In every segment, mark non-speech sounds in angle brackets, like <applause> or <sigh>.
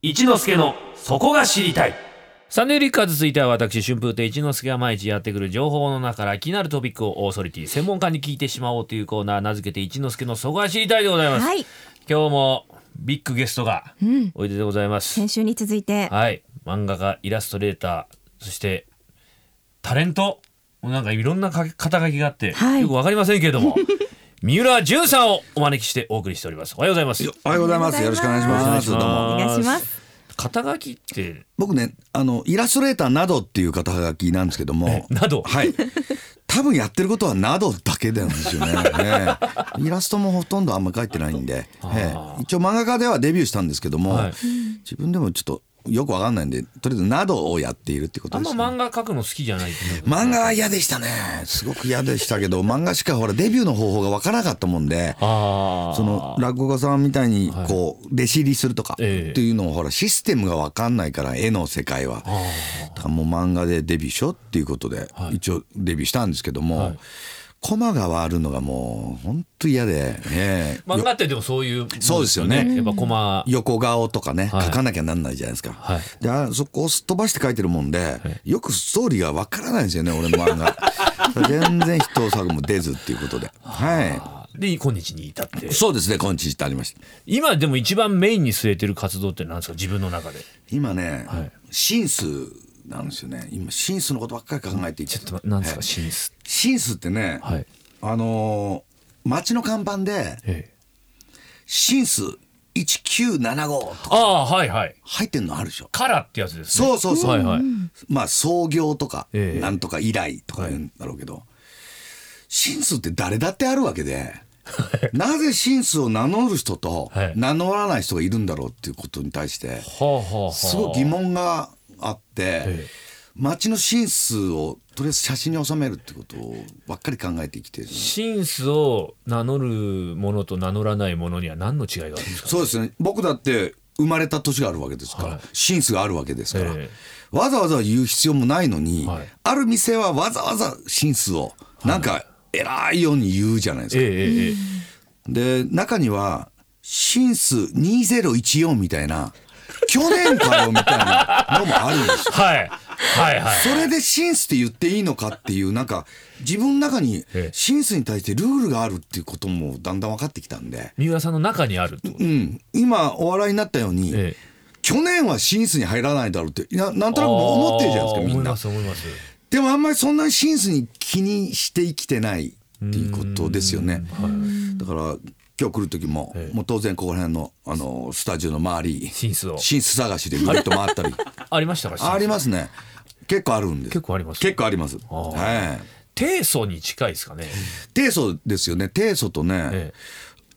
一之助のそこが知りたい。サンデーリッカーズ続いては私春風亭一之輔が毎日やってくる情報の中から気になるトピックをオーソリティ専門家に聞いてしまおうというコーナー名付けて一之輔のそこが知りたいでございます、はい、今日もビッグゲストがうん、おいででございます、先週に続い。て、はい。漫画家イラストレーターそしてタレント。もうなんかいろんなか肩書きがあって、はい。よくわかりませんけれども三浦淳さんをお招きしてお送りしておりますおはようございますおはようございます。よろしくお願いします。おどうも。お願いします。肩書きって？僕ね、あのイラストレーターなどっていう肩書きなんですけども、など？はい。多分やってることはなどだけなんですよね。<laughs> ええイラストもほとんどあんま描いてないんで、ええ一応漫画家ではデビューしたんですけども、はい自分でもちょっとよくわかんないんで、とりあえずなどをやっているってことあんです、ね。ま漫画描くの好きじゃない漫画は嫌でしたね。すごく嫌でしたけど、漫画しかほらデビューの方法がわからなかったもんで、ああその落語家さんみたいにこう弟子入りするとかってええいうのをほらシステムが分かんないから絵の世界は。だからもう漫画でデビューしようっていうことで一応デビューしたんですけどもコマが割るのがもう本当嫌でえ。え漫画ってでもそういうそうですよね。やっぱコマ。横顔とかねはい。書かなきゃなんないじゃないですか、はい。であそこをすっ飛ばして書いてるもんで、よくストーリーが分からないんですよね俺の漫画。全然人を作も出ずっていうことで。はで今日に至って。いそうですね今日ってありました。今でも一番メインに据えてる活動って何ですか？自分の中で。今ね、はい。シンスなんですよね。今シンスのことばっかり考えていて。ちょっと何ですか？はい。シンス。シンスってね、はい。あのー街の看板でええ「シンス1975」とかああはいはい。入ってんのあるでしょ。カラってやつですね。そうそうそう、はいはい。まあ創業とか、ええ。なんとか以来とか言うんだろうけど、シンスって誰だってあるわけで。なぜシンスを名乗る人とはい。名乗らない人がいるんだろうっていうことに対してはあはあはあ。すごい疑問があって、ええ。街のシンスをとりあえず写真に収めるってことをばっかり考えて生きてる。シンスを名乗るものと名乗らないものには何の違いがあるんですか？そうですね。僕だって生まれた年があるわけですから、はい。シンスがあるわけですから、えわざわざ言う必要もないのに、はい。ある店はわざわざシンスをなんか偉いように言うじゃないですか、えええええで中にはシンス2014みたいな去年かよみたいなのもあるんですよ。えはい。はいはい。それでシンスって言っていいのかっていうなんか自分の中にええ。シンスに対してルールがあるっていうこともだんだん分かってきたんで、三浦さんの中にあるうん、今お笑いになったように、ええ。去年はシンスに入らないだろうっていやなんとなく思ってるじゃないですかみんな。思います思います。でもあんまりそんなにシンスに気にして生きてないっていうことですよね。だから今日来る時も、ええ。もう当然ここら辺のあのスタジオの周りシンスを。シンス探しでぐるっと回ったり。<laughs> ありましたかありますね。結構あるんです。結構あります結構あります。はい。低素に近いですかね。低素ですよね。低素とね、え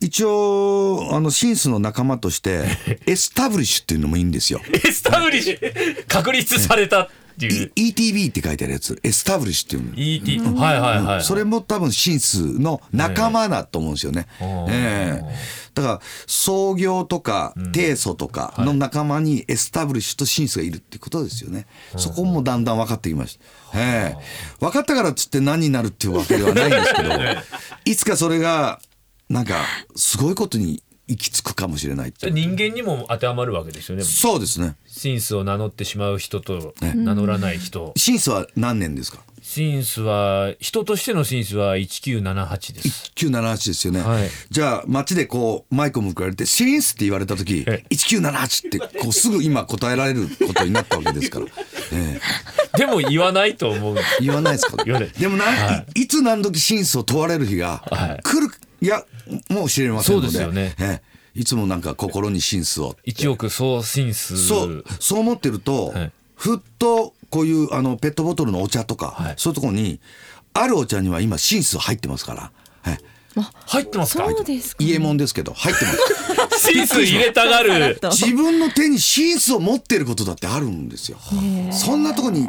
一応あのシンスの仲間としてエスタブリッシュっていうのもいいんですよ。<laughs> establish。確立されたっていう。E- ETB って書いてあるやつ。 establish っていうの。ET はいはいはいそれも多分 since の仲間だと思うんですよね。ええ。えだから創業とか定礎とかの仲間に establish と since がいるっていうことですよね。そこもだんだん分かってきました。ええ。分かったからっつって何になるっていうわけではないんですけど、<laughs> いつかそれがなんかすごいことに行き着くかもしれない人間にも当てはまるわけですよね。そうですね。シンスを名乗ってしまう人と名乗らない人。シンスは何年ですか？シンスは人としてのシンスは1978です。1978ですよね、はい。じゃあ街でこうマイクを向かれて「シンス」って言われた時ええ。1978ってこうすぐ今答えられることになったわけですから、<laughs> ええ。でも言わないと思う。言わないですか？でもな、、はい。いつ何時シンスを問われる日がはい。来るいやもう知れませんので。そうですよね。ええ。いつもなんか心にシンスを一億総シンス。そうそう思ってると、はい。ふっとこういうあのペットボトルのお茶とか、はい。そういうところにあるお茶には今シンス入ってますから、ええ。入ってますか？そうですか。伊右衛門ですけど入ってます。<laughs> シンス入れたがる。と自分の手にシーツを持ってることだってあるんですよ。そんなとこに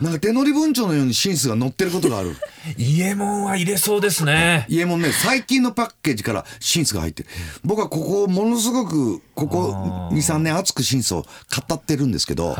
なんか手乗り文鳥のようにシーツが乗ってることがある。イエモンは入れそうですねね最近のパッケージからシーツが入ってる。僕はここものすごくここ23年熱くシーツを語ってるんですけど、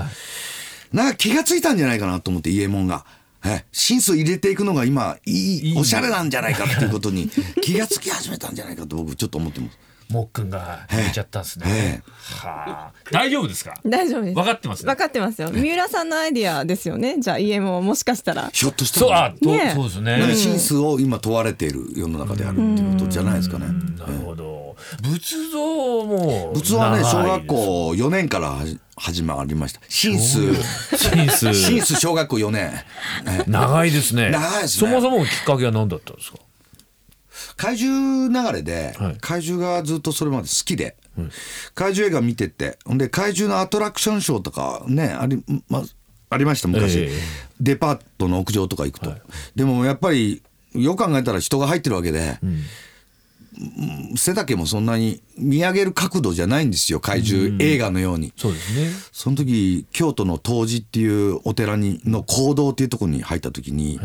なんか気がついたんじゃないかなと思って家門が。えシンスを入れていくのが今いいいいおしゃれなんじゃないかっていうことに気がつき始めたんじゃないかと僕ちょっと思ってます。もっくんが入れちゃったんですね、ええ。はあ。大丈夫ですか？大丈夫です。分かってます分かってますよ。三浦さんのアイディアですよね。じゃあ EM をもしかしたら。ひょっとしたそうらねえ。そうですなん真数を今問われている世の中であるっていうことじゃないですかね。なるほど。仏像も仏はね小学校4年から始まりました。真数真数真数小学校4年。え長いですね。長いですね。そもそもきっかけは何だったんですか？怪獣流れで、はい。怪獣がずっとそれまで好きで、怪獣映画見ててほんで怪獣のアトラクションショーとかねあり,、まありました昔、ええ。デパートの屋上とか行くと、でもやっぱりよく考えたら人が入ってるわけで、うん。背丈もそんなに見上げる角度じゃないんですよ怪獣映画のように。そうですね。その時京都の東寺っていうお寺にの講堂っていうところに入った時に、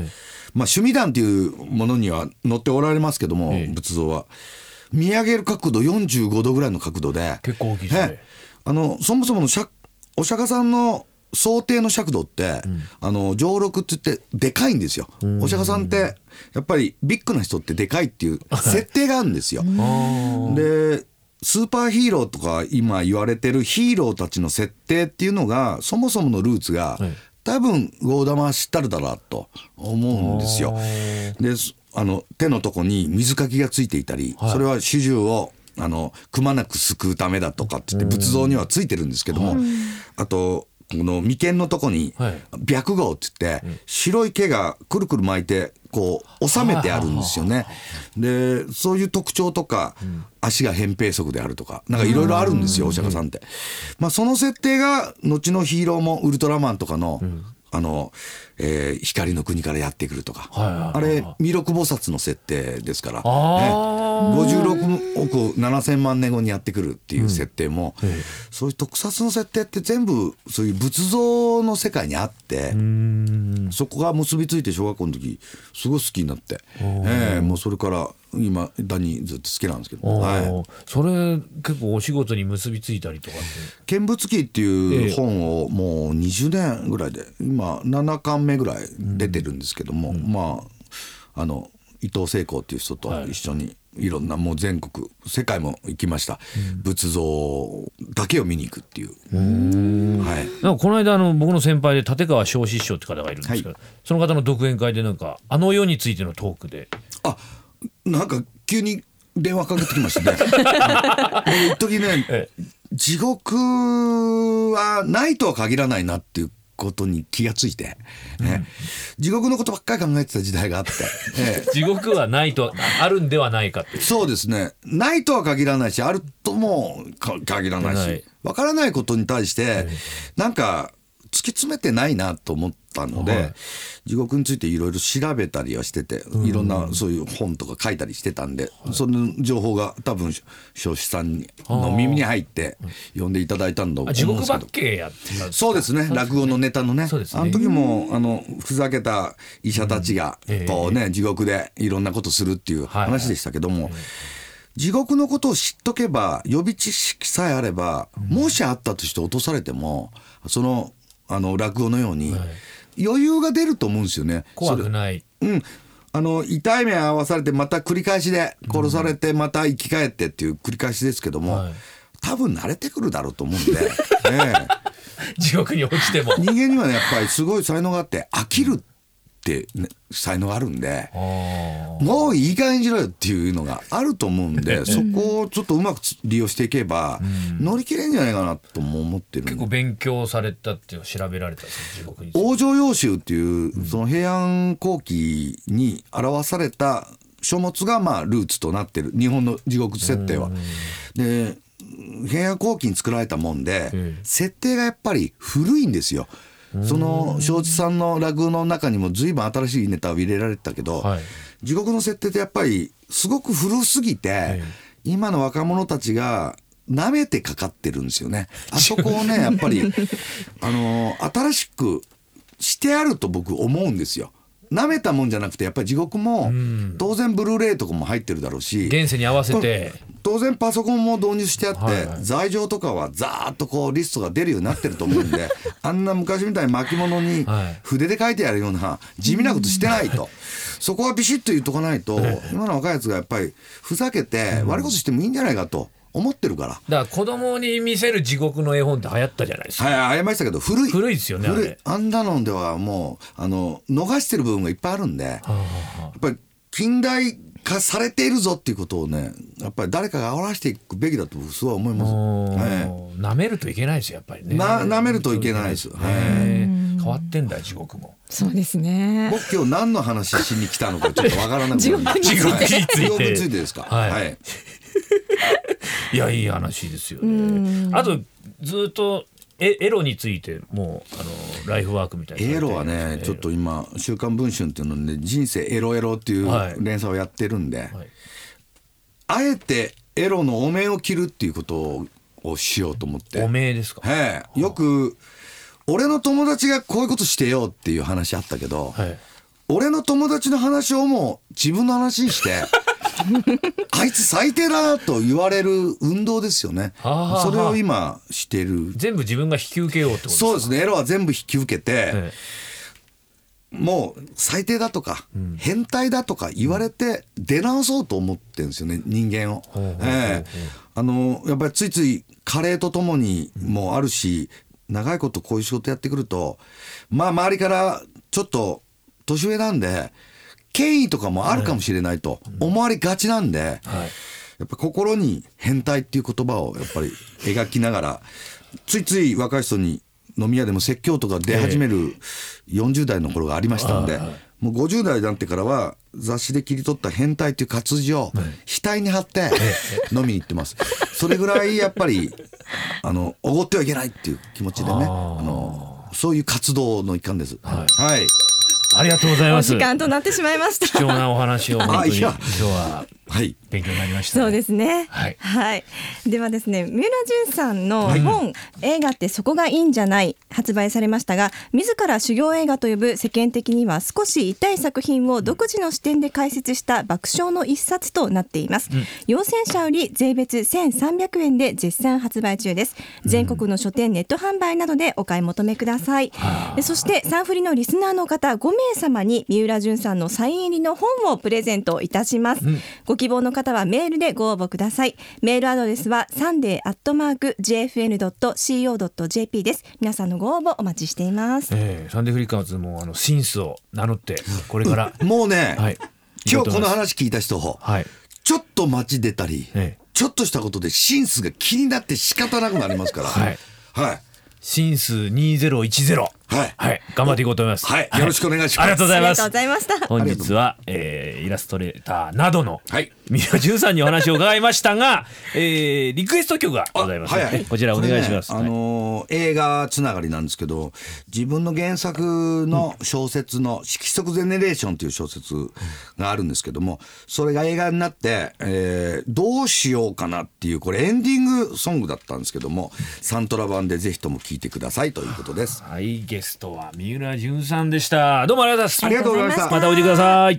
まあ趣味団っていうものには載っておられますけども、ええ。仏像は。見上げる角度45度ぐらいの角度で。結構大きいですね。えあのそもそもの釈お釈迦さんの想定の尺度って、あの上録って言ってでかいんですよ。お釈迦さんってやっぱりビッグな人ってでかいっていう <laughs> 設定があるんですよ。でスーパーヒーローとか今言われてるヒーローたちの設定っていうのがそもそものルーツが、はい多分ゴーダマ知ったるだろうと思うんですよ。ですあの手のとこに水かきがついていたり、はい。それは主従をあのくまなく救うためだとかって言って仏像にはついてるんですけども、あとこの眉間のとこにはい。白毫って言って白い毛がくるくる巻いてこう収めてあるんですよね。でそういう特徴とか、足が扁平足であるとかなんかいろいろあるんですよお釈迦さんって。まあその設定が後のヒーローもウルトラマンとかの、あの、えー光の国からやってくるとか、あれ弥勒菩薩の設定ですから、あね。ー56億7,000万年後にやってくるっていう設定も、そういう特撮の設定って全部そういう仏像の世界にあってそこが結びついて小学校の時すごい好きになって、ええもうそれから今だにずっと好きなんですけど、おはい、ーそれ結構お仕事に結びついたりとかって？見物記っていう本をもう20年ぐらいで今7巻目ぐらい出てるんですけども、まああの伊藤聖子っていう人と一緒にいろんなもう全国世界も行きました、仏像だけを見に行くっていう。はい。なんかこの間あの僕の先輩で立川正師匠って方がいるんですけど、その方の独演会でなんかあの世についてのトークで。あなんか急に電話かけてきましたね。一時ね、え。地獄はないとは限らないなっていうことに気がついて、ね。地獄のことばっかり考えてた時代があって、<laughs> ええ。地獄はないとあるんではないかって。そうですね。ないとは限らないしあるともか限らないはい。しわからないことに対してなんか突き詰めてないなと思ったので、はい。地獄についていろいろ調べたりはしてていろんなそういう本とか書いたりしてたんで、その情報が多分彰子さんの耳に入って読んでいただいたんだと思うんですけど。あ地獄ばっ。けやってそうですね落語のネタのね。ね。あの時もあのふざけた医者たちがええ。こうね地獄でいろんなことするっていうはい。話でしたけども地獄のことを知っとけば予備知識さえあればもしあったとして落とされてもそのあの落語のように余裕が出ると思うんですよね。怖くない。うん、あの痛い目合わされてまた繰り返しで殺されてまた生き返ってっていう繰り返しですけども、はい。多分慣れてくるだろうと思うんで、<laughs> ええ。地獄に落ちても。人間にはねやっぱりすごい才能があって飽きるって、ね、才能があるんでもういい加減にしろよっていうのがあると思うんで <laughs> そこをちょっとうまく利用していけば乗り切れんじゃないかなとも思ってる結構勉強されたっていう調べられたんですよ地獄に。ついて往生要集っていうその平安後期に表された書物がまあルーツとなってる。日本の地獄設定は。で平安後期に作られたもんで、ええ。設定がやっぱり古いんですよ。その正地さんの落語の中にも随分新しいネタを入れられてたけど、はい地獄の設定ってやっぱりすごく古すぎて、え今の若者たちが舐めてかかってるんですよね。あそこをねやっぱり <laughs> あの新しくしてあると僕思うんですよ。舐めたもんじゃなくてやっぱり地獄も当然ブルーレイとかも入ってるだろうし現世に合わせて。当然パソコンも導入してあって、はいはい。罪状とかはザーッとこうリストが出るようになってると思うんで <laughs> あんな昔みたいに巻物にはい。筆で書いてあるような地味なことしてないと。そこはビシッと言っとかないと今の若いやつがやっぱりふざけて悪いことしてもいいんじゃないかと思ってるから。だから子供に見せる地獄の絵本って流行ったじゃないですか、はい、ありましたけど古い。古いですよねあ古い。れ。あんなのではもうあの逃してる部分がいっぱいあるんでやっぱり近代化されているぞっていうことをねやっぱり誰かが煽らせていくべきだと僕すごい思います。はなめるといけないですよやっぱりね。な舐めるといけないです。ね変わってんだよ地獄も。そうですね。僕今日何の話しに来たのかちょっとわからなく地獄について。地獄について地獄について。ですか。はい。はい。いやいい話ですよね。あとずっとエエロについてもうあのライフワークみたいなエロはねちょっと今「週刊文春」っていうので「人生エロエロ」っていうはい。連載をやってるんで、はい。あえてエロのお面を着るっていうことををしようと思って。おめえですか？ええ。よく俺の友達がこういうことしてよっていう話あったけど、はい。俺の友達の話をもう自分の話にして <laughs> あいつ最低だなと言われる運動ですよね。それを今してる。全部自分が引き受けようってことですか？そうですね。エロは全部引き受けて、えもう最低だとか、変態だとか言われて出直そうと思ってるんですよね人間を。ええ。あのやっぱりついつい加齢とともにもあるし長いことこういう仕事やってくるとまあ周りからちょっと年上なんで権威とかもあるかもしれないと思われがちなんで、はい。やっぱ心に変態っていう言葉をやっぱり描きながらついつい若い人に飲み屋でも説教とか出始める40代の頃がありましたので、もう50代になってからは雑誌で切り取った変態っていう活字を額に貼って飲みに行ってます。それぐらいやっぱりあのおごってはいけないっていう気持ちでねあのそういう活動の一環です。はい、ありがとうございおます。時間となってしまいました。貴重なお話を本当に今日ははい。勉強になりましたね、そうですね。はい。ではですね、三浦淳さんの本、映画ってそこがいいんじゃない発売されましたが、自ら修行映画と呼ぶ世間的には少し痛い作品を独自の視点で解説した爆笑の一冊となっています。陽性者より税別1300円で絶賛発売中です。全国の書店ネット販売などでお買い求めください。でそしてサンフリのリスナーの方5名様に三浦淳さんのサイン入りの本をプレゼントいたします。ご希望の方はメールでご応募ください。メールアドレスはサンデーアットマーク JFN.CO.JP です。皆さんのご応募お待ちしています。えーサンデーフリッカーズもあの since を名乗ってこれから、もうね、はい今日この話聞いた人、はいちょっと街出たり、ええちょっとしたことで since が気になって仕方なくなりますから。はいはい。シンス2010はい。はい。頑張っていこうと思います。はい。よろしくお願いします。ありがとうございます。ありがとうございました。本日は、えーイラストレーターなどのはい三浦淳さんにお話を伺いましたが、<laughs> えーリクエスト曲がございますはいはいこちらお願いします。ねあのー映画つながりなんですけど自分の原作の小説の「色即ゼネレーション」という小説があるんですけどもそれが映画になって、えーどうしようかなっていうこれエンディングソングだったんですけどもサントラ版でぜひとも聴いてくださいということです。はい、ゲストは三浦淳さんでした。どうもありがとうございます。ありがとうございましたまたおいでください。